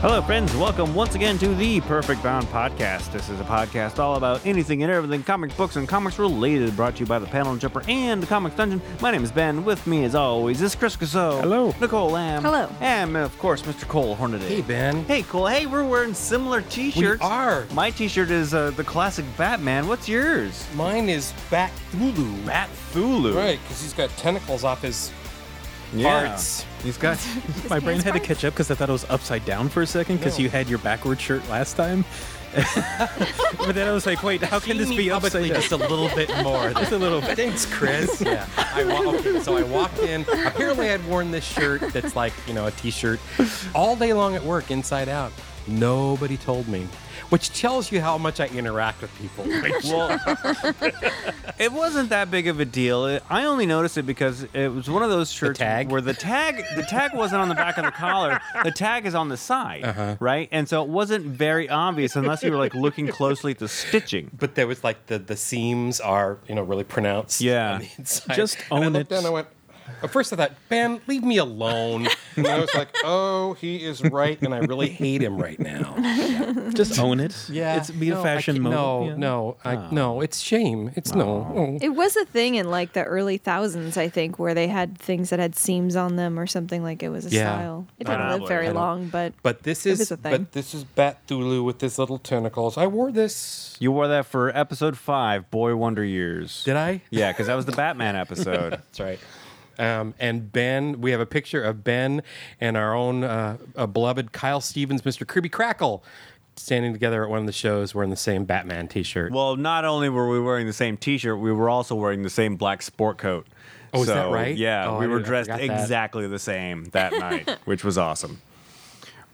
Hello, friends. Welcome once again to the Perfect Bound Podcast. This is a podcast all about anything and everything comic books and comics related, brought to you by the Panel Jumper and the Comics Dungeon. My name is Ben. With me, as always, is Chris Casso. Hello. Nicole Lamb. Hello. And, of course, Mr. Cole Hornaday. Hey, Ben. Hey, Cole. Hey, we're wearing similar T-shirts. We are. My T-shirt is uh, the classic Batman. What's yours? Mine is Bat Thulu. Bat Thulu. Right, because he's got tentacles off his Yeah. parts. He's got. My brain had to catch up because I thought it was upside down for a second because No. you had your backward shirt last time. but then I was like, wait, how can this be upside down? just a little bit more? Just a little bit. Thanks, Chris. Yeah. I wa- okay, so I walked in. Apparently, I'd worn this shirt that's like, you know, a t shirt all day long at work, inside out. Nobody told me, which tells you how much I interact with people. Well, it wasn't that big of a deal. It, I only noticed it because it was one of those shirts tag? where the tag the tag wasn't on the back of the collar. The tag is on the side, Uh-huh. right? And so it wasn't very obvious unless you were like looking closely at the stitching. but there was like the the seams are you know really pronounced. Yeah. on the inside. Just and I own it. Down, I went. At first, I thought, Ben, leave me alone. And I was like, oh, he is right, and I really hate him right now. Just own it. Yeah, It's be a no, I fashion can't- moment. No, yeah. no, I, oh. no. It's shame. It's no. oh. It was a thing in like the early thousands, I think, where they had things that had seams on them or something like it was a Yeah. style. It didn't don't live very long, but But this It is, is a thing. but this is Bat Thulu with his little tentacles. I wore this. You wore that for episode five, Boy Wonder Years. Did I? Yeah, because that was the Batman episode. That's right. Um, and Ben, we have a picture of Ben and our own uh, beloved Kyle Stevens, Mr. Kirby Crackle, standing together at one of the shows wearing the same Batman T-shirt. well, not only were we wearing the same T-shirt, we were also wearing the same black sport coat. Oh, is that So, right? Yeah, Oh, we I were dressed exactly the same that night, which was awesome.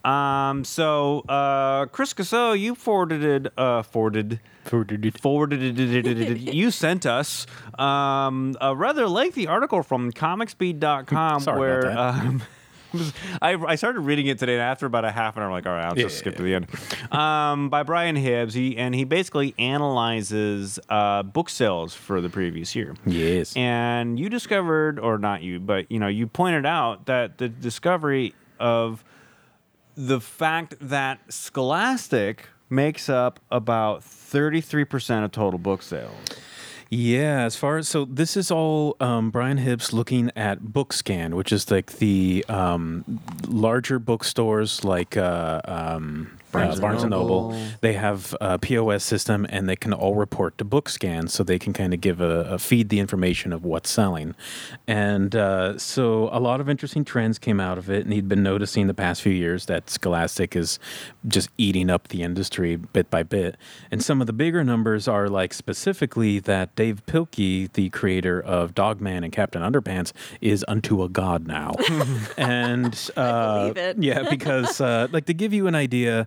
Um, so uh, Chris Casso, you forwarded, uh, forwarded, Forwarded. you sent us um, a rather lengthy article from ComicsBeat.com Sorry where. Um, I, I started reading it today, and after about a half an hour, I'm like, all right, I'll just Yeah, skip yeah, to the end. Um, by Brian Hibbs, he and he basically analyzes uh, book sales for the previous year. Yes. And you discovered, or not you, but you know, you pointed out that the discovery of the fact that Scholastic makes up about 33% of total book sales. Yeah, as far as so, this is all um, Brian Hibbs looking at BookScan, which is like the um, larger bookstores like uh, um, Barnes, uh, Barnes and Noble. They have a POS system, and they can all report to BookScan, so they can kind of give a, a feed the information of what's selling. And uh, so, a lot of interesting trends came out of it, and he'd been noticing the past few years that Scholastic is just eating up the industry bit by bit. And some of the bigger numbers are like specifically that Dav Pilkey, the creator of Dogman and Captain Underpants, is unto a god now. and uh, believe it. yeah, because uh, like to give you an idea.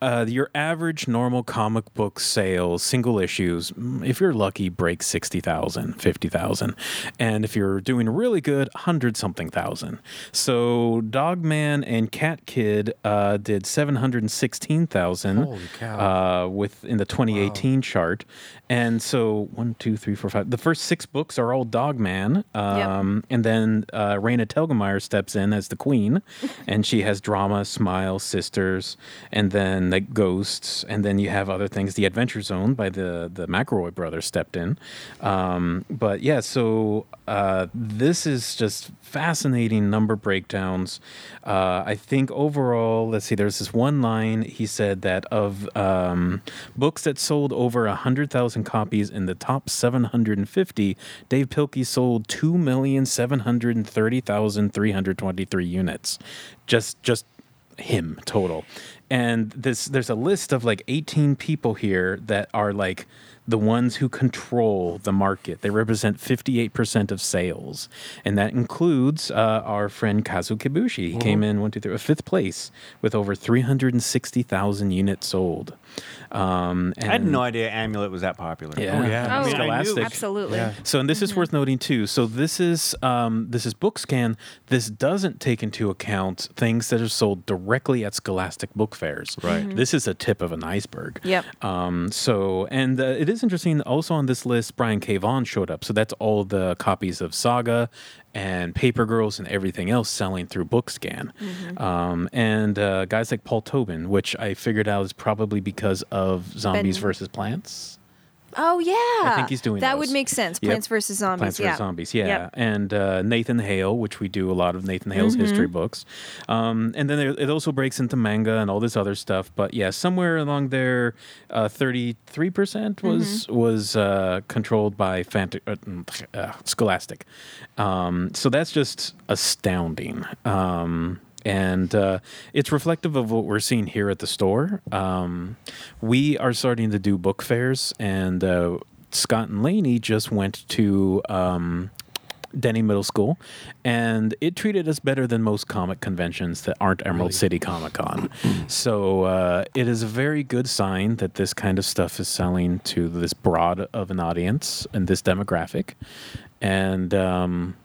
Uh, your average normal comic book sales, single issues, mm, if you're lucky, break 60,000, 50,000. And if you're doing really good, 100 something thousand. So Dogman and Cat Kid uh, did 716,000 uh, with in the 2018 chart. And so one, two, three, four, five. The first six books are all Dogman. Um, And then uh, Raina Telgemeier steps in as the queen, and she has drama, Smile, Sisters, and then like Ghosts, and then you have other things. The Adventure Zone by the the McElroy brothers stepped in. Um, but yeah, so uh, this is just fascinating number breakdowns. Uh, I think overall, let's see, there's this one line he said that of um, books that sold over 100,000 copies in the top 750, Dav Pilkey sold 2,730,323 units. Just, just him total. And this there's a list of like 18 people here that are like the ones who control the market. They represent 58% of sales. And that includes uh, our friend Kazu Kibuishi. He came in one, two, three, fifth place with over 360,000 units sold. Um, and I had no idea Amulet was that popular. Yeah. Oh, yeah. Oh, I mean, I knew- Scholastic. absolutely. Yeah. So, and this is worth noting too. So, this is um, this is BookScan. This doesn't take into account things that are sold directly at Scholastic Book fairs. Right. Mm-hmm. Mhm. This is a tip of an iceberg. Yep. Um, so, and uh, it is interesting. Also on this list, Brian K. Vaughan showed up. So that's all the copies of Saga and Paper Girls and everything else selling through BookScan. Mm-hmm. Um, and uh, guys like Paul Tobin, which I figured out is probably because of Zombies Ben- versus Plants. Oh yeah. think he's doing that. Would make sense. Yep. Plants versus zombies. Plants yeah. vs Zombies, yeah, Yep. and uh, Nathan Hale, which we do a lot of Nathan Hale's Mm-hmm. history books, um, and then it also breaks into manga and all this other stuff. But yeah, somewhere along there, thirty three percent was Mm-hmm. was uh, controlled by Fant- uh, uh, Scholastic. Um, so that's just astounding. Um, and uh, it's reflective of what we're seeing here at the store. Um, we are starting to do book fairs, and uh, Scott and Laney just went to um, Denny Middle School, and it treated us better than most comic conventions that aren't Emerald City Comic Con. so uh, it is a very good sign that this kind of stuff is selling to this broad of an audience and this demographic, and um,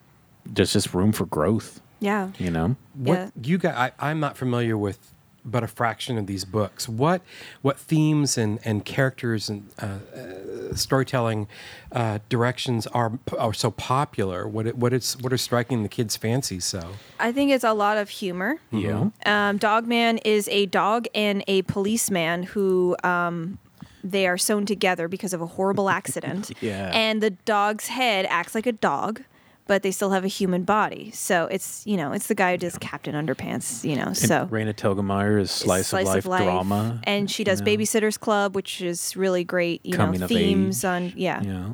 there's just room for growth. Yeah. You know. What Yeah. you got? I, I'm not familiar with, but a fraction of these books. What what themes and and characters and uh, uh, storytelling uh, directions are are so popular? What it, what is what are striking the kids' fancies? So I think it's a lot of humor. Yeah. Um, Dogman is a dog and a policeman who um, they are sewn together because of a horrible accident. Yeah. And the dog's head acts like a dog, but they still have a human body. So it's you know it's the guy who does Captain Underpants. You know, And so Raina Telgemeier is slice, of, life drama, and she does you know. Babysitters Club, which is really great. You Coming know, themes age, on yeah. Yeah.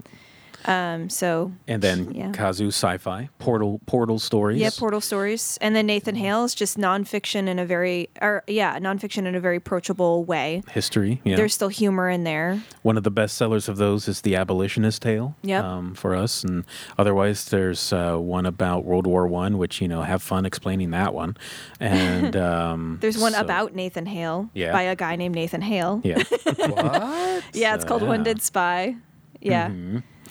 Um, so And then Yeah. Kazu Sci-Fi Portal Portal Stories. Yeah, Portal Stories, and then Nathan Hale is just nonfiction in a very, or yeah, nonfiction in a very approachable way. History. Yeah. There's still humor in there. One of the best sellers of those is The Abolitionist Tale Yep. um, for us. And otherwise, there's uh, one about World War One, which, you know, have fun explaining that one. And um, There's one so- about Nathan Hale Yeah. by a guy named Nathan Hale. Yeah. what? Yeah, it's called So, One yeah. Dead Spy. Yeah,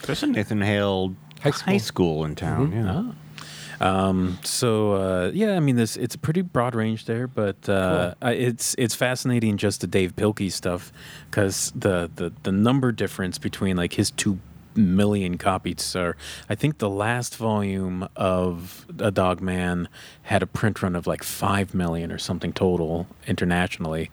There's a Nathan Hale High high school. school, in town. Yeah. Um, so uh, yeah, I mean, this it's a pretty broad range there, but uh, I- it's it's fascinating just the Dav Pilkey stuff because the, the the number difference between like his two million copies are. I think the last volume of A Dog Man had a print run of like five million or something total internationally,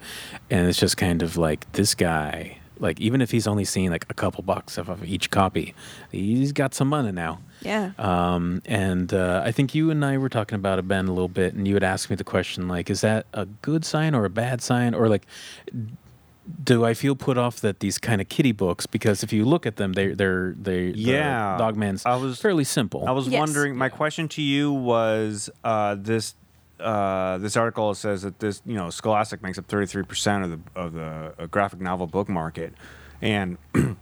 and it's just kind of like this guy. Like even if he's only seen like a couple bucks of, of each copy, he's got some money now. yeah. Um, and uh, I think you and I were talking about it, Ben, a little bit, and you had asked me the question, like, is that a good sign or a bad sign? Or, like, do I feel put off that these kind of kitty books, because if you look at them, they, they're, they, the Yeah. Dogman's I was- fairly simple. I was Yes. wondering. My question to you was uh, this. Uh, this article says that this, you know, Scholastic makes up 33% of the of the uh, graphic novel book market, and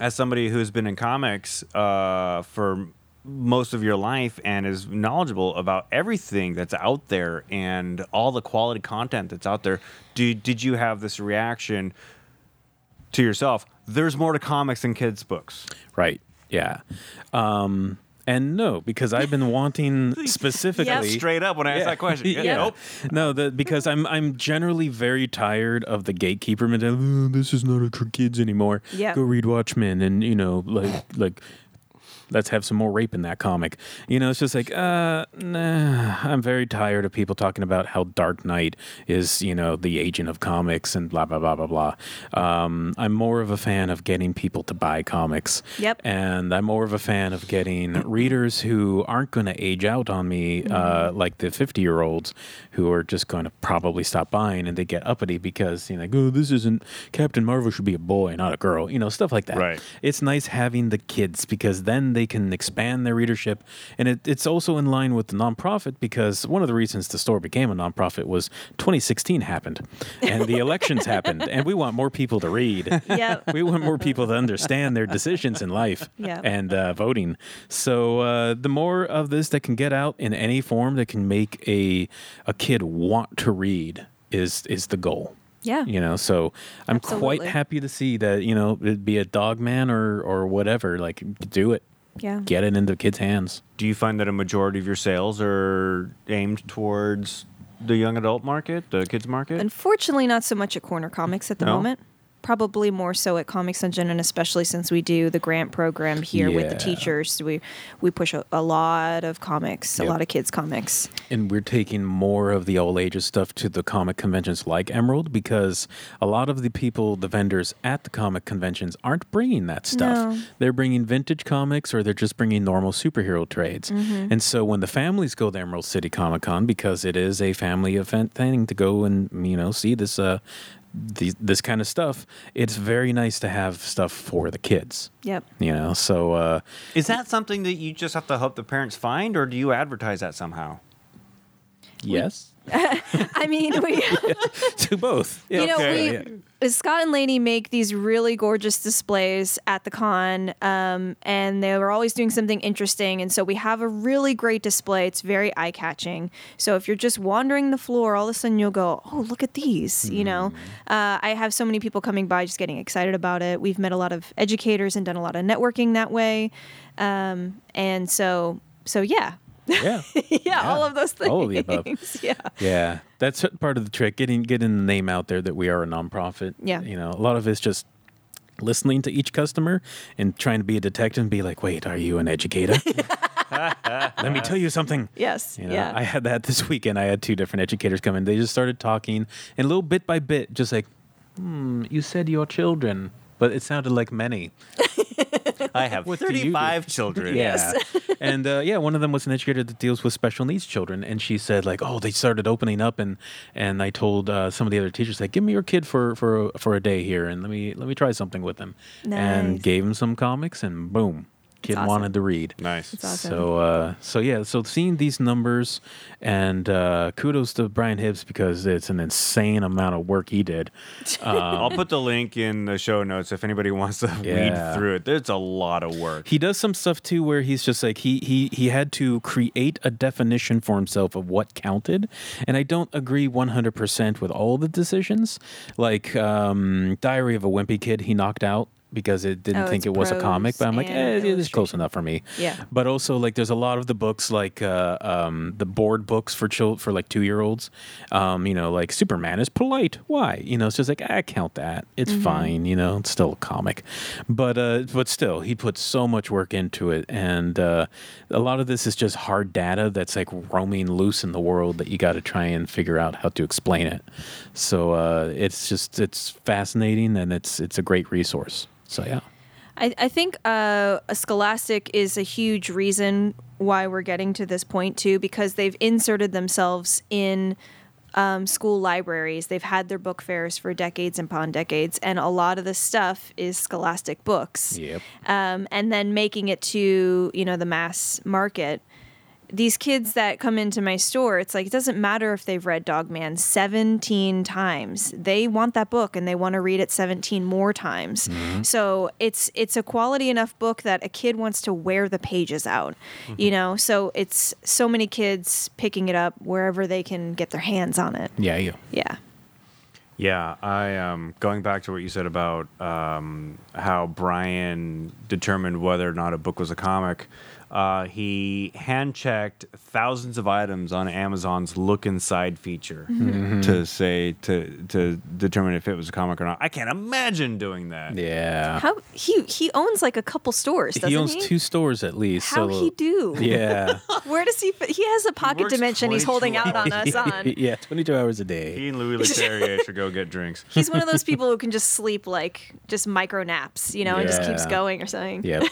as somebody who's been in comics uh, for most of your life and is knowledgeable about everything that's out there and all the quality content that's out there, do, did you have this reaction to yourself? There's more to comics than kids' books. Right. Yeah. Um, and no, because I've been wanting specifically. Straight up when I asked that question. Yeah. Nope. No, the, because I'm I'm generally very tired of the gatekeeper mentality. "Oh, this is not for kids anymore. Yeah. Go read Watchmen, and you know, like like. Let's have some more rape in that comic. You know, it's just like, uh, nah. I'm very tired of people talking about how Dark Knight is, you know, the agent of comics and blah blah blah blah blah. Um, I'm more of a fan of getting people to buy comics. Yep. And I'm more of a fan of getting readers who aren't going to age out on me, uh, like the 50 year olds who are just going to probably stop buying and they get uppity because, you know, like, oh, this isn't Captain Marvel should be a boy, not a girl, you know, stuff like that. Right. It's nice having the kids because then they can expand their readership. And it, it's also in line with the nonprofit because one of the reasons the store became a nonprofit was 2016 happened and the elections happened and we want more people to read yeah. we want more people to understand their decisions in life Yeah. and uh, voting. So uh, the more of this that can get out in any form that can make a a kid want to read is is the goal. Yeah. You know, so I'm quite happy to see that you know it'd be a dog man or or whatever. Like do it, Yeah. get it into kids' hands. Do you find that a majority of your sales are aimed towards the young adult market, the kids market? Unfortunately, not so much at Corner Comics at the No? moment. Probably more so at Comics Dungeon, and especially since we do the grant program here with the Yeah. teachers, we we push a, a lot of comics, a lot of kids comics. And we're taking more of the all ages stuff to the comic conventions like Emerald because a lot of the people, the vendors at the comic conventions, aren't bringing that stuff. No. They're bringing vintage comics or they're just bringing normal superhero trades. Mm-hmm. And so when the families go to Emerald City Comic Con, because it is a family event thing to go and you know see this uh, the, this kind of stuff, it's very nice to have stuff for the kids. Yep. You know, so uh, Is that something that you just have to help the parents find, or do you advertise that somehow? yes, I mean, we. to both. Yeah, you know, okay. we Scott and Lady make these really gorgeous displays at the con, um, and they were always doing something interesting. And so we have a really great display. It's very eye catching. So if you're just wandering the floor, all of a sudden you'll go, "Oh, look at these!" You know, uh, I have so many people coming by just getting excited about it. We've met a lot of educators and done a lot of networking that way, um, and so so yeah. Yeah. yeah, all of those things. All of the above. yeah. Yeah, that's part of the trick. Getting getting the name out there that we are a nonprofit. Yeah. you know, a lot of it's just listening to each customer and trying to be a detective and be like, "Wait, are you an educator? Let me tell you something." Yes. You know, yeah. I had that this weekend. I had two different educators come in. They just started talking, and a little bit by bit, just like, "Hmm, you said your children." But it sounded like many. I have What do 35 children. Yeah. and uh, yeah, one of them was an educator that deals with special needs children, and she said like, oh, they started opening up, and and I told uh, some of the other teachers like, give me your kid for for for a day here, and let me let me try something with him, Nice. and gave him some comics, and boom, kid awesome. wanted to read. Nice. Awesome. So uh, so yeah, so seeing these numbers, and uh, kudos to Brian Hibbs because it's an insane amount of work he did. I'll put the link in the show notes if anybody wants to Yeah. read through it. There's a lot of work. He does some stuff too where he's just like he he he had to create a definition for himself of what counted, and I don't agree 100% with all the decisions. Like um, Diary of a Wimpy Kid, he knocked out because it didn't Oh, think it was a comic, but I'm like, eh, it is close enough for me. Yeah. But also like there's a lot of the books like uh, um, the board books for chil- for like two year olds. Um, you know, like Superman is polite. Why? You know, it's just like I count that. It's Mm-hmm. fine. You know, it's still a comic, but uh, but still, he put so much work into it, and uh, a lot of this is just hard data that's like roaming loose in the world that you got to try and figure out how to explain it. So uh, it's just it's fascinating and it's it's a great resource. So yeah. I, I think uh, a Scholastic is a huge reason why we're getting to this point too, because they've inserted themselves in um, school libraries. They've had their book fairs for decades and upon decades, and a lot of the stuff is Scholastic books. Yep. Um, and then making it to you know the mass market. These kids that come into my store, it's like it doesn't matter if they've read Dog Man 17 times. They want that book and they want to read it 17 more times. So it's it's a quality enough book that a kid wants to wear the pages out. You know, so it's so many kids picking it up wherever they can get their hands on it. Yeah. You. Yeah. Yeah, I um going back to what you said about um, how Brian determined whether or not a book was a comic. Uh, he hand checked thousands of items on Amazon's look inside feature to say to to determine if it was a comic or not. I can't imagine doing that. Yeah. How he he owns like a couple stores, doesn't he he? owns two stores at least. How so he do? Yeah. Where does he? fit- He has a pocket works dimension. He's holding out on us on. yeah, 22 hours a day. He and Louis Leterrier should go get drinks. He's one of those people who can just sleep like just micro naps, you know, and just keeps going or something. Yep.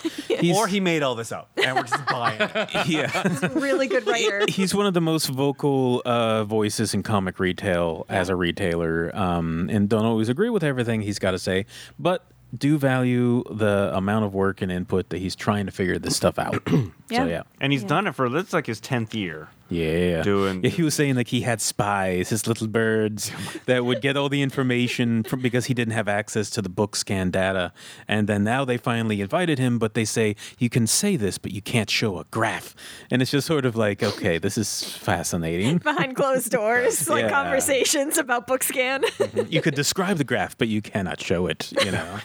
He's, or he made all this up, and we're just buying it. yeah. Really good writer. He's one of the most vocal uh, voices in comic retail as a retailer, um, and don't always agree with everything he's got to say, but do value the amount of work and input that he's trying to figure this stuff out. Yeah. So yeah. And he's Yeah. done it for that's like his tenth year. Yeah. Doing- Yeah, he was saying like he had spies, his little birds that would get all the information from because he didn't have access to the book scan data. And then now they finally invited him, but they say you can say this, but you can't show a graph. And it's just sort of like, okay, this is fascinating. Behind closed doors, like Yeah. conversations about book scan. Mm-hmm. you could describe the graph, but you cannot show it. You know.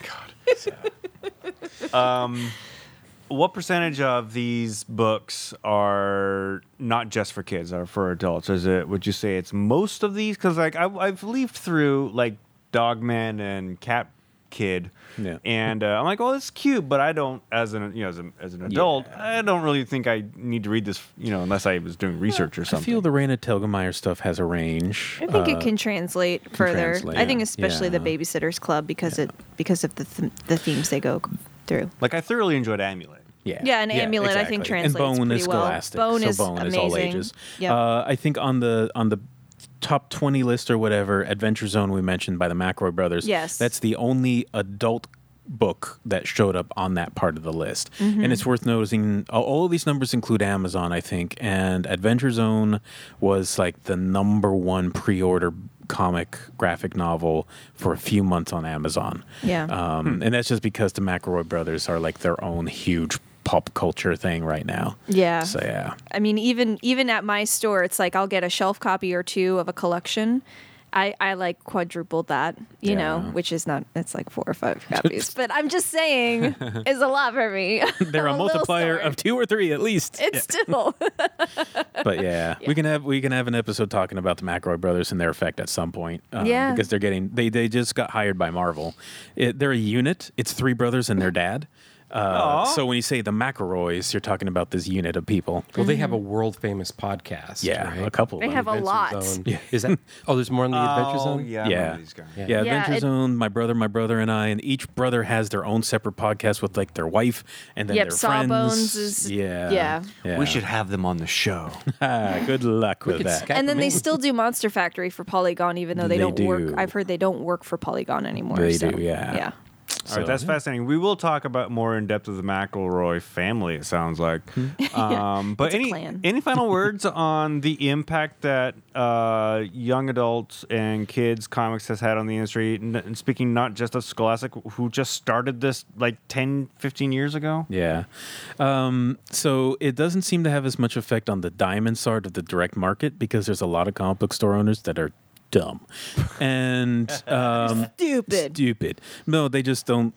What percentage of these books are not just for kids, are for adults? Is it? Would you say it's most of these? Because like I, I've leafed through like Dogman and Cat Kid, Yeah. and uh, I'm like, oh, it's cute, but I don't, as an you know, as, a, as an adult, I don't really think I need to read this, you know, unless I was doing research or something I feel the Raina Telgemeier stuff has a range. I think Uh, it can translate further. translate, I think especially the. Babysitters Club because it because of the th- the themes they go through. like I thoroughly enjoyed Amulet. Yeah, Yeah, and Amulet, I think, exactly. translates and Bone pretty is well. scholastic. Bone so is Bone is all ages. Yep. Uh, I think on the on the top twenty list or whatever, Adventure Zone we mentioned by the McElroy brothers. Yes. that's the only adult book that showed up on that part of the list. Mm-hmm. And it's worth noticing all- all of these numbers include Amazon, I think, and Adventure Zone was like the number one pre-order comic graphic novel for a few months on Amazon. Yeah. Um, And that's just because the McElroy brothers are like their own huge pop culture thing right now. Yeah. So yeah. I mean, even even at my store, it's like I'll get a shelf copy or two of a collection. I, I like quadrupled that, you know, which is not, it's like four or five copies. but I'm just saying, it's a lot for me. They're a, little multiplier of two or three at least. It's still. but yeah, we can have we can have an episode talking about the McElroy brothers and their effect at some point. um, Yeah. because they're getting they they just got hired by Marvel. It, they're a unit. It's three brothers and their dad. Uh, so when you say the McElroys, you're talking about this unit of people. Well, they have a world famous podcast. Yeah, right? a couple. Of them. They of have them. a lot. Zone. Is that? Oh, there's more in the Adventure Zone. yeah, I Yeah. these guys. Yeah, Yeah, Adventure it- Zone, my brother, my brother, and I, and each brother has their own separate podcast with like their wife and then Yep, their friends. Sawbones is- yeah, yeah. yeah. We should have them on the show. Ah, good luck with could that. Skype and then they still do Monster Factory for Polygon, even though they, They don't do. work. I've heard they don't work for Polygon anymore. They so, do, yeah. Yeah. All right, that's fascinating. We will talk about more in depth of the McElroy family. It sounds like. Um, but any any final words on the impact that uh, young adults and kids comics has had on the industry? N- And speaking not just of Scholastic, who just started this like 10, 15 years ago. Yeah. Um, so it doesn't seem to have as much effect on the diamond side of the direct market because there's a lot of comic book store owners that are dumb and um, Stupid. stupid. No, they just don't.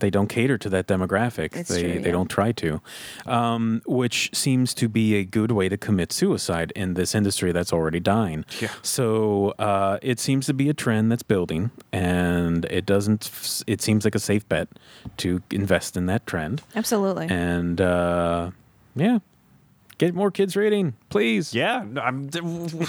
They don't cater to that demographic. It's they true, they don't try to, um, which seems to be a good way to commit suicide in this industry that's already dying. Yeah. So uh, it seems to be a trend that's building, and it doesn't. It seems like a safe bet to invest in that trend, Absolutely. and uh, yeah, get more kids reading, please. Yeah, I'm.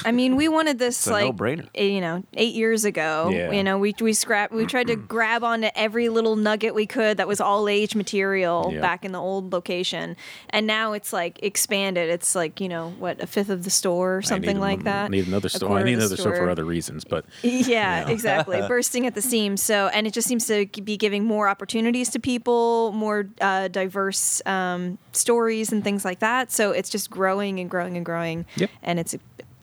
I mean, we wanted this a like no-brainer. eh, you know eight years ago. Yeah. You know, we we scrap we tried to grab onto every little nugget we could that was all age material Yeah. back in the old location, and now it's like expanded. It's like you know what a fifth of the store or something like an- that. I need another store. I need another store for other reasons, but Yeah, exactly. Bursting at the seams. So, and it just seems to be giving more opportunities to people, more uh, diverse um, stories and things like that. So it's just growing and growing and growing. Yep. And it's a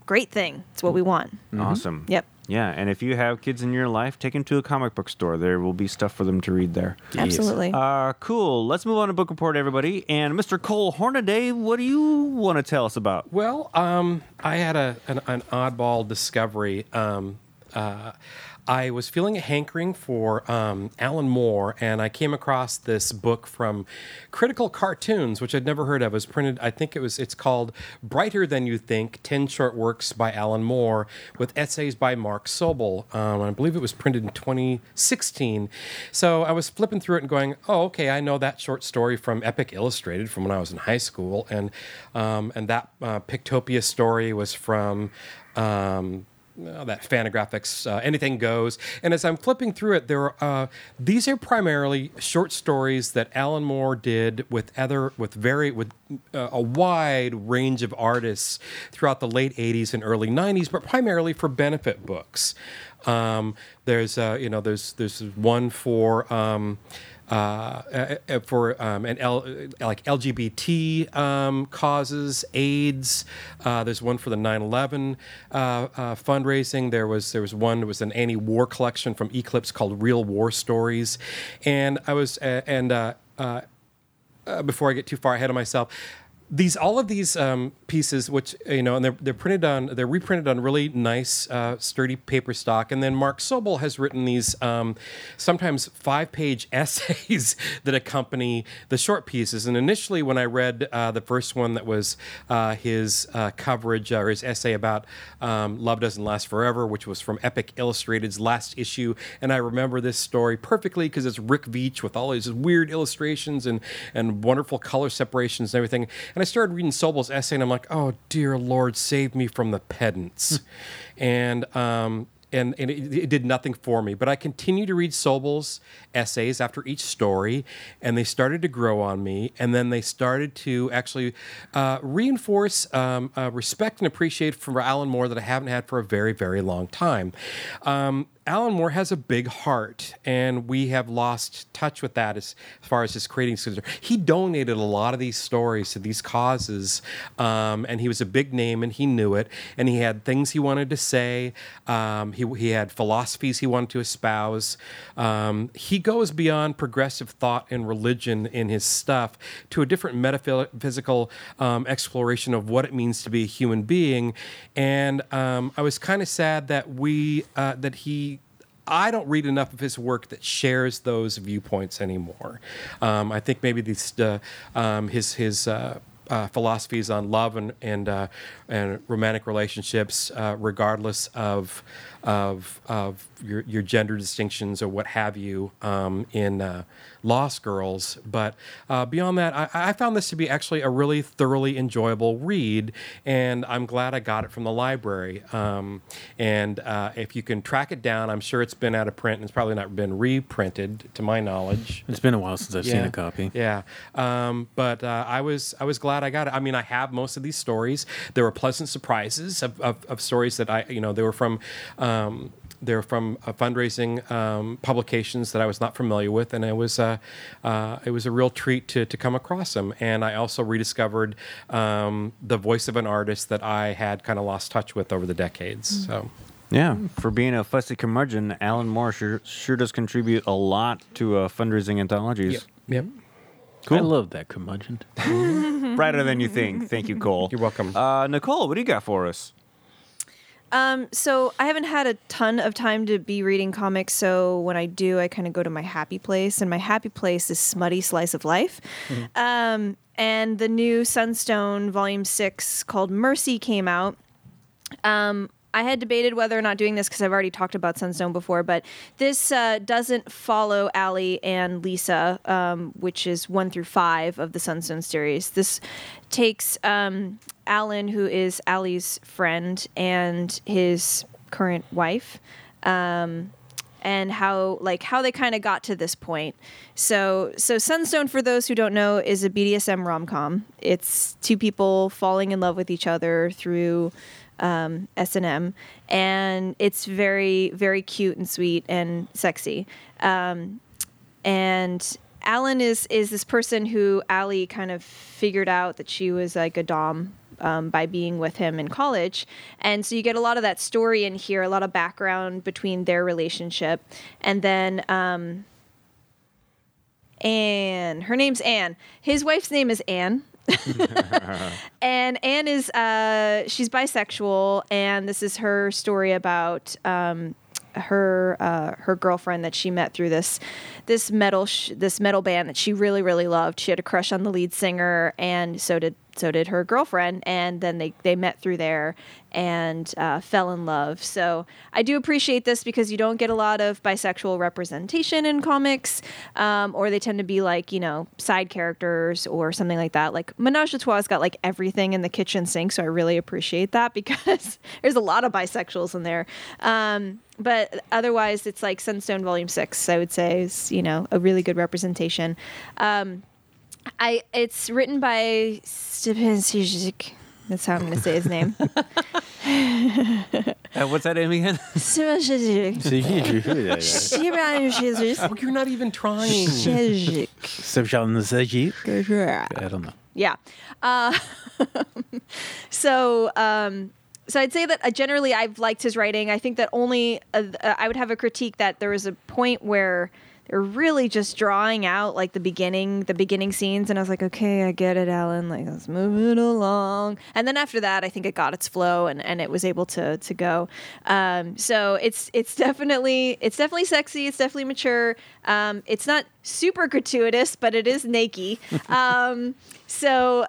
great thing. It's what we want. Awesome. Yep. Yeah, and if you have kids in your life, take them to a comic book store. There will be stuff for them to read there. Absolutely. Uh, cool. Let's move on to book report, everybody. And Mr. Cole Hornaday, what do you want to tell us about? Well, um, I had a an, an oddball discovery. Um, uh, I was feeling a hankering for um, Alan Moore, and I came across this book from Critical Cartoons, which I'd never heard of. It was printed, I think it was. It's called "Brighter Than You Think: Ten Short Works by Alan Moore," with essays by Marc Sobel. Um, I believe it was printed in 2016. So I was flipping through it and going, "Oh, okay, I know that short story from Epic Illustrated from when I was in high school," and um, and that uh, Pictopia story was from. Um, uh, that Fantagraphics, uh, anything goes. And as I'm flipping through it, there are uh, these are primarily short stories that Alan Moore did with other with very with uh, a wide range of artists throughout the late '80s and early '90s, but primarily for benefit books. Um, there's uh, you know there's there's one for. Um, uh, uh, uh, for um, an L, uh, like LGBT um, causes, AIDS. Uh, there's one for the 9/11 uh, fundraising. There was there was one. It was an anti-war collection from Eclipse called Real War Stories, and I was and before I get too far ahead of myself. These all of these um, pieces, which you know, and they're they're printed on they're reprinted on really nice, uh, sturdy paper stock. And then Marc Sobel has written these um, sometimes five page essays that accompany the short pieces. And initially, when I read uh, the first one that was uh, his uh, coverage or his essay about um, Love Doesn't Last Forever, which was from Epic Illustrated's last issue, and I remember this story perfectly because it's Rick Veitch with all these weird illustrations and and wonderful color separations and everything. And I started reading Sobel's essay, and I'm like, oh dear Lord, save me from the pedants. and um, and, and it, it, did nothing for me. But I continued to read Sobel's essays after each story, and they started to grow on me. And then they started to actually uh, reinforce um, uh, respect and appreciate for Alan Moore that I haven't had for a very, very long time. Um, Alan Moore has a big heart, and we have lost touch with that as, as far as his creating is concerned. He donated a lot of these stories to these causes, um, and he was a big name, and he knew it. And he had things he wanted to say. Um, he he had philosophies he wanted to espouse. Um, he goes beyond progressive thought and religion in his stuff to a different metaphysical um, exploration of what it means to be a human being. And um, I was kind of sad that we uh, that he I don't read enough of his work that shares those viewpoints anymore. Um, I think maybe these, uh, um, his his uh, uh, philosophies on love and and, uh, and romantic relationships, uh, regardless of of of your, your gender distinctions or what have you um, in uh, Lost Girls. But uh, beyond that, I, I, found this to be actually a really thoroughly enjoyable read, and I'm glad I got it from the library. Um, and uh, if you can track it down, I'm sure it's been out of print and it's probably not been reprinted, to my knowledge. It's been a while since I've yeah. seen a copy. Yeah, um, but uh, I was I was glad I got it. I mean, I have most of these stories. There were pleasant surprises of, of, of stories that I you know they were from. Um, they're from uh, fundraising um, publications that I was not familiar with, and it was uh, uh, it was a real treat to to come across them. And I also rediscovered um, the voice of an artist that I had kind of lost touch with over the decades. Mm. So. Yeah, for being a fussy curmudgeon, Alan Moore sure, sure does contribute a lot to uh, fundraising anthologies. Yep. yep. Cool. I love that curmudgeon. Brighter than you think. Thank you, Cole. You're welcome. Uh, Nicole, what do you got for us? Um, so I haven't had a ton of time to be reading comics, so when I do, I kind of go to my happy place, and my happy place is Smutty Slice of Life. Mm-hmm. Um, and the new Sunstone Volume Six called Mercy came out. Um, I had debated whether or not doing this because I've already talked about Sunstone before, but this uh, doesn't follow Allie and Lisa, um, which is one through five of the Sunstone series. This takes um, Alan, who is Allie's friend, and his current wife. Um, and how like how they kind of got to this point. So so Sunstone for those who don't know is a BDSM rom-com. It's two people falling in love with each other through um, S&M, and it's very, very cute and sweet and sexy. Um, and Alan is is this person who Allie kind of figured out that she was like a dom um, by being with him in college. And so you get a lot of that story in here, a lot of background between their relationship. And then um, Anne, her name's Anne. His wife's name is Anne. and Anne is uh, she's bisexual, and this is her story about um, her uh, her girlfriend that she met through this this metal sh- this metal band that she really really loved. She had a crush on the lead singer, and so did so did her girlfriend, and then they they met through there and uh, fell in love. So I do appreciate this because you don't get a lot of bisexual representation in comics, um, or they tend to be like you know side characters or something like that. Like Menage a Troi's got like everything in the kitchen sink, so I really appreciate that because there's a lot of bisexuals in there. Um, but otherwise, it's like Sunstone Volume Six. I would say is you know a really good representation. Um, I it's written by Stephen Sijic. That's how I'm going to say his name. uh, what's that name again? Stephen Sijic. Oh, you're not even trying. I don't know. Yeah. Uh, so um, so I'd say that uh, generally I've liked his writing. I think that only uh, I would have a critique that there was a point where they're really just drawing out like the beginning, the beginning scenes, and I was like, okay, I get it, Alan. Like let's move it along. And then after that, I think it got its flow and, and it was able to to go. Um, so it's it's definitely it's definitely sexy. It's definitely mature. Um, it's not super gratuitous, but it is naked. Um, so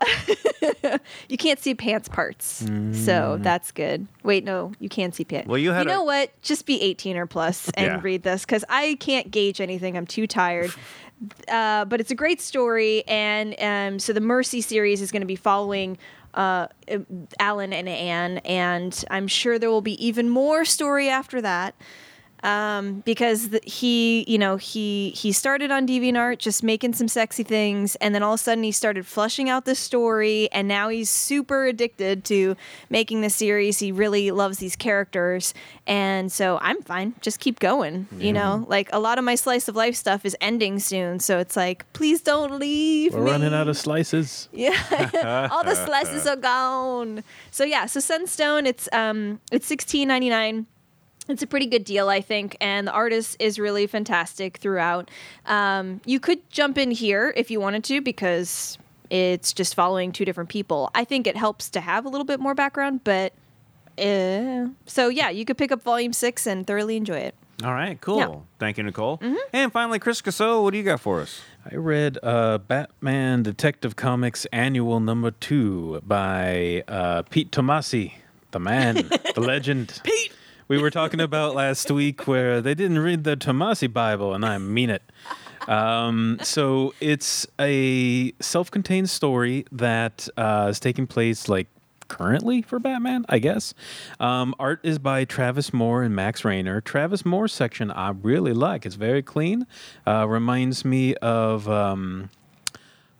you can't see pants parts. So that's good. Wait, no, you can see pants. Well, you had You a- know what? Just be 18 or plus and Yeah. read this because I can't gauge anything. I'm too tired. Uh, but it's a great story, and um, so the Mercy series is going to be following uh, Alan and Anne, and I'm sure there will be even more story after that um, because the, he, you know, he he started on DeviantArt just making some sexy things, and then all of a sudden he started flushing out the story, and now he's super addicted to making the series. He really loves these characters, and so I'm fine. Just keep going. You know, like a lot of my slice of life stuff is ending soon, so it's like, please don't leave We're me. running out of slices. Yeah, all the slices are gone. So yeah, so Sunstone, it's um, it's sixteen ninety nine. It's a pretty good deal, I think, and the artist is really fantastic throughout. Um, you could jump in here if you wanted to because it's just following two different people. I think it helps to have a little bit more background, but uh, so yeah, you could pick up volume six and thoroughly enjoy it. All right, cool. Yeah. Mm-hmm. Thank you, Nicole. And finally, Chris Casso, what do you got for us? I read uh, Batman Detective Comics Annual Number Two by uh, Pete Tomasi, the man, the legend. Pete. We were talking about last week where they didn't read the Tomasi Bible, and I mean it. Um, so it's a self-contained story that uh, is taking place like currently for Batman, I guess. Um, art is by Travis Moore and Max Raynor. Travis Moore's section I really like. It's very clean. Uh, reminds me of um,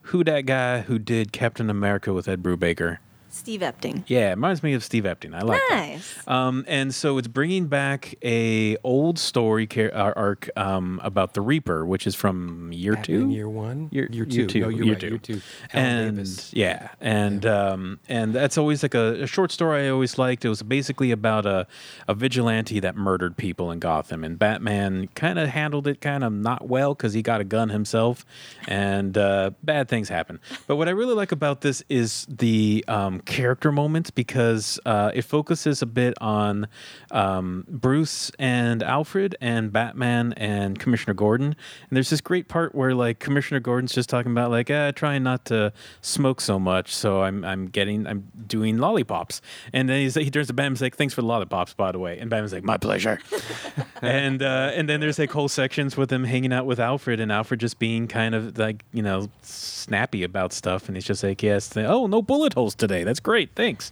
who that guy who did Captain America with Ed Brubaker. Steve Epting. Yeah, it reminds me of Steve Epting. I like that. Nice. Um, and so it's bringing back a old story car- arc um, about the Reaper, which is from year Batman two, year one? year, Year year two. two, No, you're year right, two, year two. Alan and Davis. yeah, and um, and that's always like a, a short story I always liked. It was basically about a a vigilante that murdered people in Gotham, and Batman kind of handled it kind of not well because he got a gun himself, and uh, bad things happen. But what I really like about this is the um, character moments because uh, it focuses a bit on um, Bruce and Alfred and Batman and Commissioner Gordon. And there's this great part where like Commissioner Gordon's just talking about like uh, trying not to smoke so much, so I'm I'm getting I'm doing lollipops. And then he's, he turns to Batman and he's like, "Thanks for the lollipops, by the way." And Batman's like, "My pleasure." and uh, and then there's like whole sections with him hanging out with Alfred and Alfred just being kind of like you know snappy about stuff, and he's just like, "Yes, oh no bullet holes today. That's great, thanks."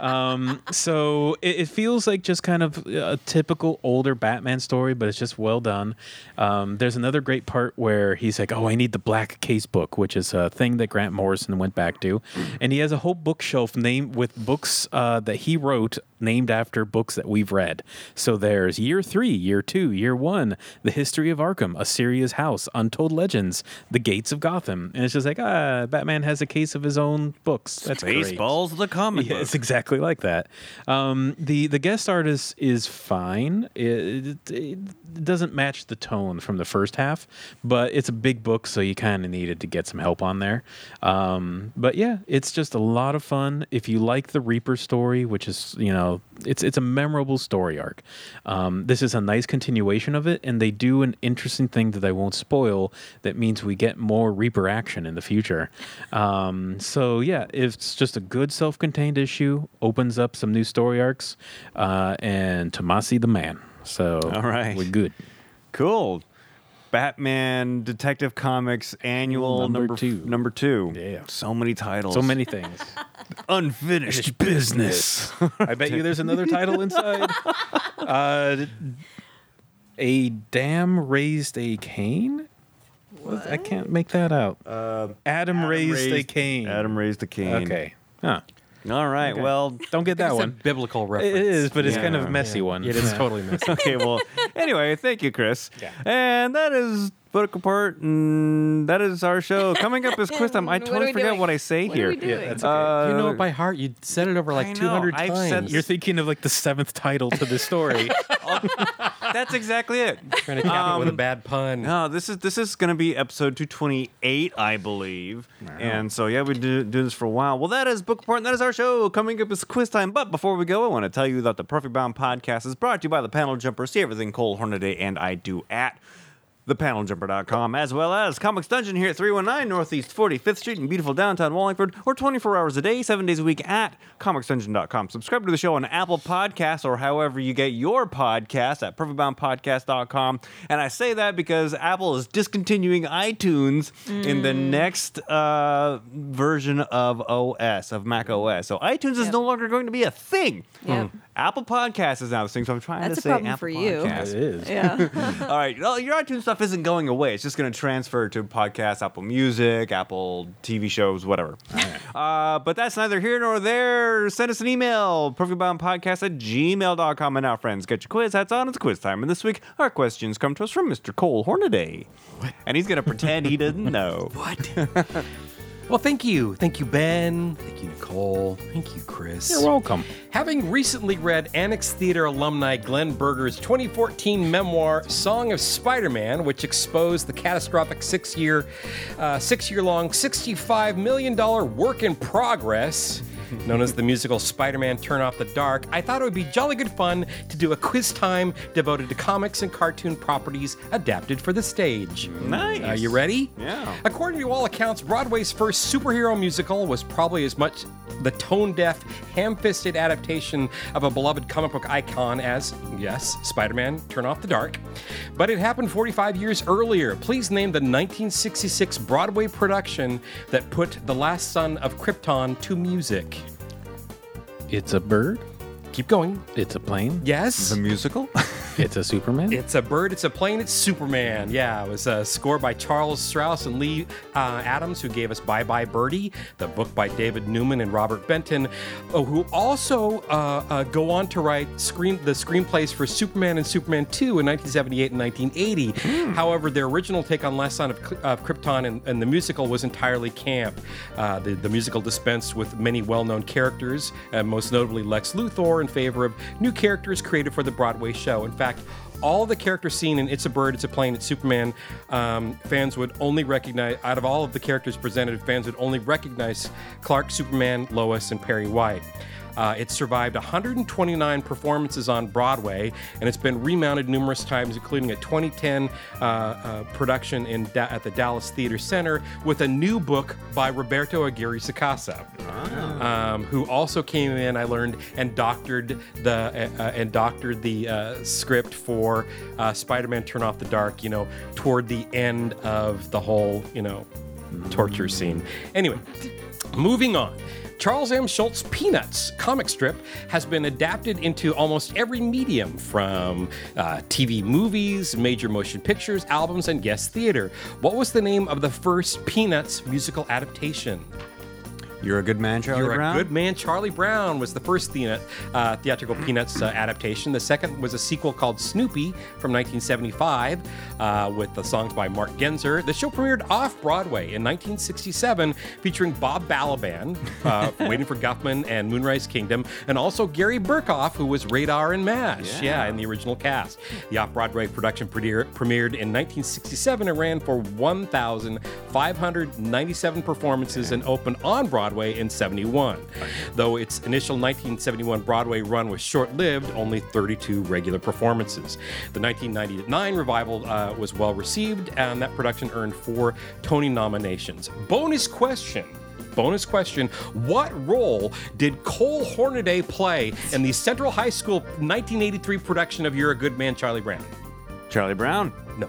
um, so it, it feels like just kind of a typical older Batman story, but it's just well done. Um, there's another great part where he's like, "Oh, I need the black case book," which is a thing that Grant Morrison went back to, and he has a whole bookshelf named with books uh, that he wrote named after books that we've read. So there's Year Three, Year Two, Year One, The History of Arkham, A Serious House, Untold Legends, The Gates of Gotham, and it's just like, ah, Batman has a case of his own books. That's great. Baseballs, the comic Yeah, book. it's exactly like that. Um, the the guest artist is fine. It, it, it doesn't match the tone from the first half, but it's a big book, so you kind of needed to get some help on there. Um, but yeah, it's just a lot of fun. If you like the Reaper story, which is you know it's it's a memorable story arc. Um, this is a nice continuation of it, and they do an interesting thing that I won't spoil. That means we get more Reaper action in the future. Um, so yeah, it's just a good self-contained issue. Opens up some new story arcs, uh, and Tomasi the man. So All right. we're good. Cool. Batman Detective Comics Annual Number number, two. Number two. Yeah. So many titles. So many things. unfinished business. I bet you there's another title inside. Uh, a dam raised a cane. What? I can't make that out. Adam, raised, a cane. Adam raised a cane. Okay. Huh. All right. Okay. Well. Don't get that It's a one. biblical reference. It is, but it's kind of Yeah. a messy one. It is totally messy. Okay. Well. Anyway, thank you, Chris. Yeah. And that is Book Report, and that is our show. Coming up is quiz time. I What are totally we forget doing? what I say What are here. we doing? that's Uh, you know it by heart. You said it over I like know. 200 I've times. said- You're thinking of like the seventh title to the story. That's exactly it. trying to cap it with a Um, bad pun. No, this is this is going to be episode 228, I believe. And so yeah, we do do this for a while. Well, that is Book Report, and that is our show. Coming up is quiz time. But before we go, I want to tell you that the Perfect Bound podcast is brought to you by the Panel Jumper. See everything Cole Hornaday and I do at thepaneljumper.com, as well as Comics Dungeon here at 319 Northeast 45th Street in beautiful downtown Wallingford, or 24 hours a day, seven days a week at comicsdungeon.com. Subscribe to the show on Apple Podcasts or however you get your podcast at perfectboundpodcast.com. And I say that because Apple is discontinuing iTunes in the next uh, version of OS, of Mac OS. So iTunes is Yep. no longer going to be a thing. Yep. Apple Podcast is now the thing, so I'm trying That's to a say problem Apple for you. Podcasts. it is. Yeah. All right, well, your iTunes stuff isn't going away. It's just going to transfer to podcasts, Apple Music, Apple TV shows, whatever. Uh, but that's neither here nor there. Send us an email, perfectboundpodcast at gmail.com. And now, friends, get your quiz hats on. It's quiz time. And this week, our questions come to us from Mr. Cole Hornaday. And he's going to pretend he doesn't know. What? well, thank you. Thank you, Ben. Thank you, Nicole. Thank you, Chris. You're welcome. Having recently read Annex Theater alumni Glen Berger's 2014 memoir *Song of Spider-Man*, which exposed the catastrophic six-year, uh, six-year-long, 65 million dollar work in progress. Known as the musical Spider Man Turn Off the Dark, I thought it would be jolly good fun to do a quiz time devoted to comics and cartoon properties adapted for the stage. Nice. Are you ready? Yeah. According to all accounts, Broadway's first superhero musical was probably as much the tone deaf, ham fisted adaptation of a beloved comic book icon as, yes, Spider Man Turn Off the Dark. But it happened 45 years earlier. Please name the 1966 Broadway production that put The Last Son of Krypton to music. It's a bird. Keep going. It's a plane. Yes. The musical? It's a Superman. It's a bird, it's a plane, it's Superman. Yeah, it was a score by Charles Strouse and Lee uh, Adams, who gave us Bye Bye Birdie, the book by David Newman and Robert Benton, uh, who also uh, uh, go on to write screen the screenplays for Superman and Superman 2 in 1978 and 1980. However, their original take on Last Son of, of Krypton and, and the musical was entirely camp. Uh, the, the musical dispensed with many well known characters, uh, most notably Lex Luthor, in favor of new characters created for the Broadway show. In fact, all the characters seen in It's a Bird, It's a Plane, It's Superman, um, fans would only recognize, out of all of the characters presented, fans would only recognize Clark, Superman, Lois, and Perry White. Uh, it survived 129 performances on Broadway, and it's been remounted numerous times, including a 2010 uh, uh, production in da- at the Dallas Theater Center with a new book by Roberto Aguirre Sacasa, um, who also came in. I learned and doctored the uh, uh, and doctored the uh, script for uh, Spider-Man: Turn Off the Dark. You know, toward the end of the whole you know torture scene. Anyway, moving on. Charles M. Schulz Peanuts comic strip has been adapted into almost every medium from uh, TV movies, major motion pictures, albums, and guest theater. What was the name of the first Peanuts musical adaptation? You're a good man, Charlie You're Brown. a good man. Charlie Brown was the first Peanut, uh, theatrical Peanuts uh, adaptation. The second was a sequel called Snoopy from 1975 uh, with the songs by Mark Genzer. The show premiered off Broadway in 1967 featuring Bob Balaban, uh, Waiting for Guffman and Moonrise Kingdom, and also Gary Burghoff, who was Radar and MASH, yeah, Yeah. in the original cast. The off Broadway production premiered in 1967 and ran for 1,597 performances and opened on Broadway in 71. Though its initial 1971 Broadway run was short lived, only 32 regular performances. The 1999 revival uh, was well received, and that production earned four Tony nominations. Bonus question. Bonus question What role did Cole Hornaday play in the Central High School 1983 production of You're a Good Man, Charlie Brown? Charlie Brown. No.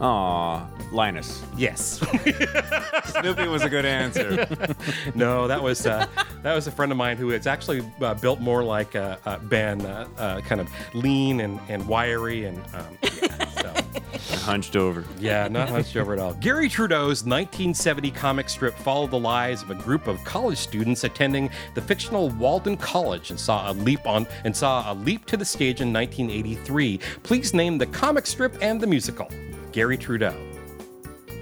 Aw, Linus. Yes. Snoopy was a good answer. no, that was uh, that was a friend of mine who is actually uh, built more like uh, uh, Ben, uh, uh, kind of lean and, and wiry, and um, yeah, so. Hunched over. Yeah, not hunched over at all. Garry Trudeau's 1970 comic strip followed the lives of a group of college students attending the fictional Walden College and saw a leap on and saw a leap to the stage in 1983. Please name the comic strip and the musical. Garry Trudeau.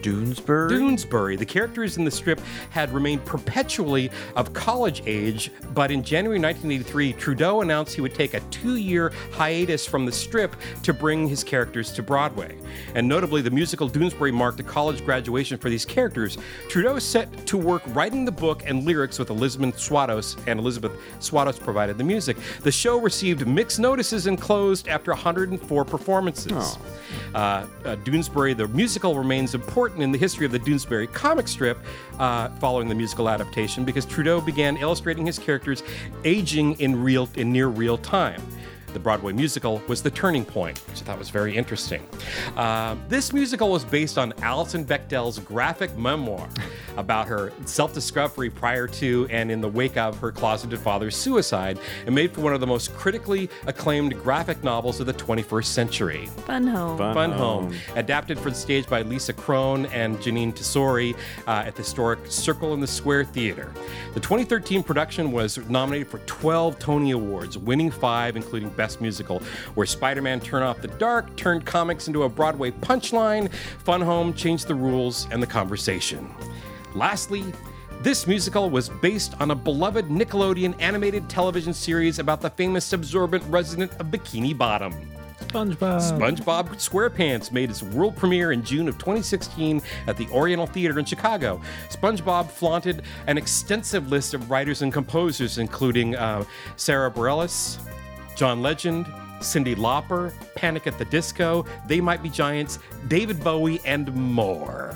Doonesbury. Doonesbury. The characters in the strip had remained perpetually of college age, but in January 1983, Trudeau announced he would take a two year hiatus from the strip to bring his characters to Broadway. And notably, the musical Doonesbury marked a college graduation for these characters. Trudeau set to work writing the book and lyrics with Elizabeth Swados, and Elizabeth Swados provided the music. The show received mixed notices and closed after 104 performances. Uh, uh, Doonesbury, the musical, remains important in the history of the Doonesbury comic strip uh, following the musical adaptation because Trudeau began illustrating his characters aging in real in near real time. The Broadway musical was the turning point, which I thought was very interesting. Uh, this musical was based on Alison Bechdel's graphic memoir about her self discovery prior to and in the wake of her closeted father's suicide, and made for one of the most critically acclaimed graphic novels of the 21st century. Fun home. Fun. Fun Home. Home, adapted for the stage by Lisa Kron and Jeanine Tesori uh, at the historic Circle in the Square Theater. The 2013 production was nominated for 12 Tony Awards, winning five, including Best Musical, where Spider Man Turn Off the Dark turned comics into a Broadway punchline, Fun Home changed the rules and the conversation. Lastly, this musical was based on a beloved Nickelodeon animated television series about the famous absorbent resident of Bikini Bottom. SpongeBob. SpongeBob SquarePants made its world premiere in June of 2016 at the Oriental Theater in Chicago. SpongeBob flaunted an extensive list of writers and composers, including uh, Sara Bareilles, John Legend, Cyndi Lauper, Panic at the Disco, They Might Be Giants, David Bowie, and more.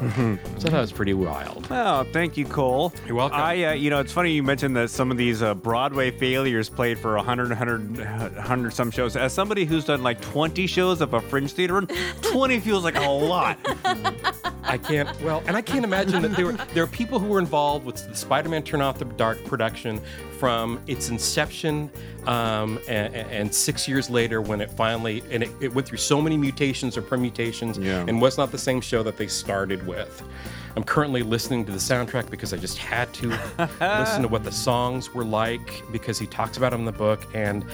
So that was pretty wild. Oh, thank you, Cole. You're welcome. I, uh, you know, it's funny you mentioned that some of these uh, Broadway failures played for 100, 100, 100 some shows. As somebody who's done like 20 shows of a fringe theater run, 20 feels like a lot. I can't. Well, and I can't imagine that there were there are people who were involved with the Spider-Man Turn Off the Dark production from its inception, um, and, and six years later when it finally and it, it went through so many mutations or permutations, Yeah. and was not the same show that they started with. I'm currently listening to the soundtrack because I just had to listen to what the songs were like because he talks about them in the book and.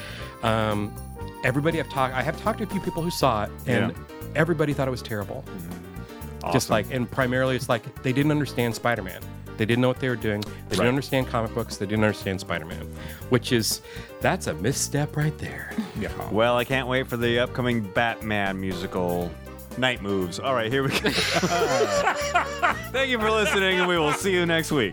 Um, Everybody I've talked, I have talked to a few people who saw it, and Yeah. everybody thought it was terrible. Just Awesome. like, and primarily it's like they didn't understand Spider Man. They didn't know what they were doing. They Right. didn't understand comic books. They didn't understand Spider Man, which is, that's a misstep right there. Yeah. Well, I can't wait for the upcoming Batman musical, Night Moves. All right, here we go. Thank you for listening, and we will see you next week.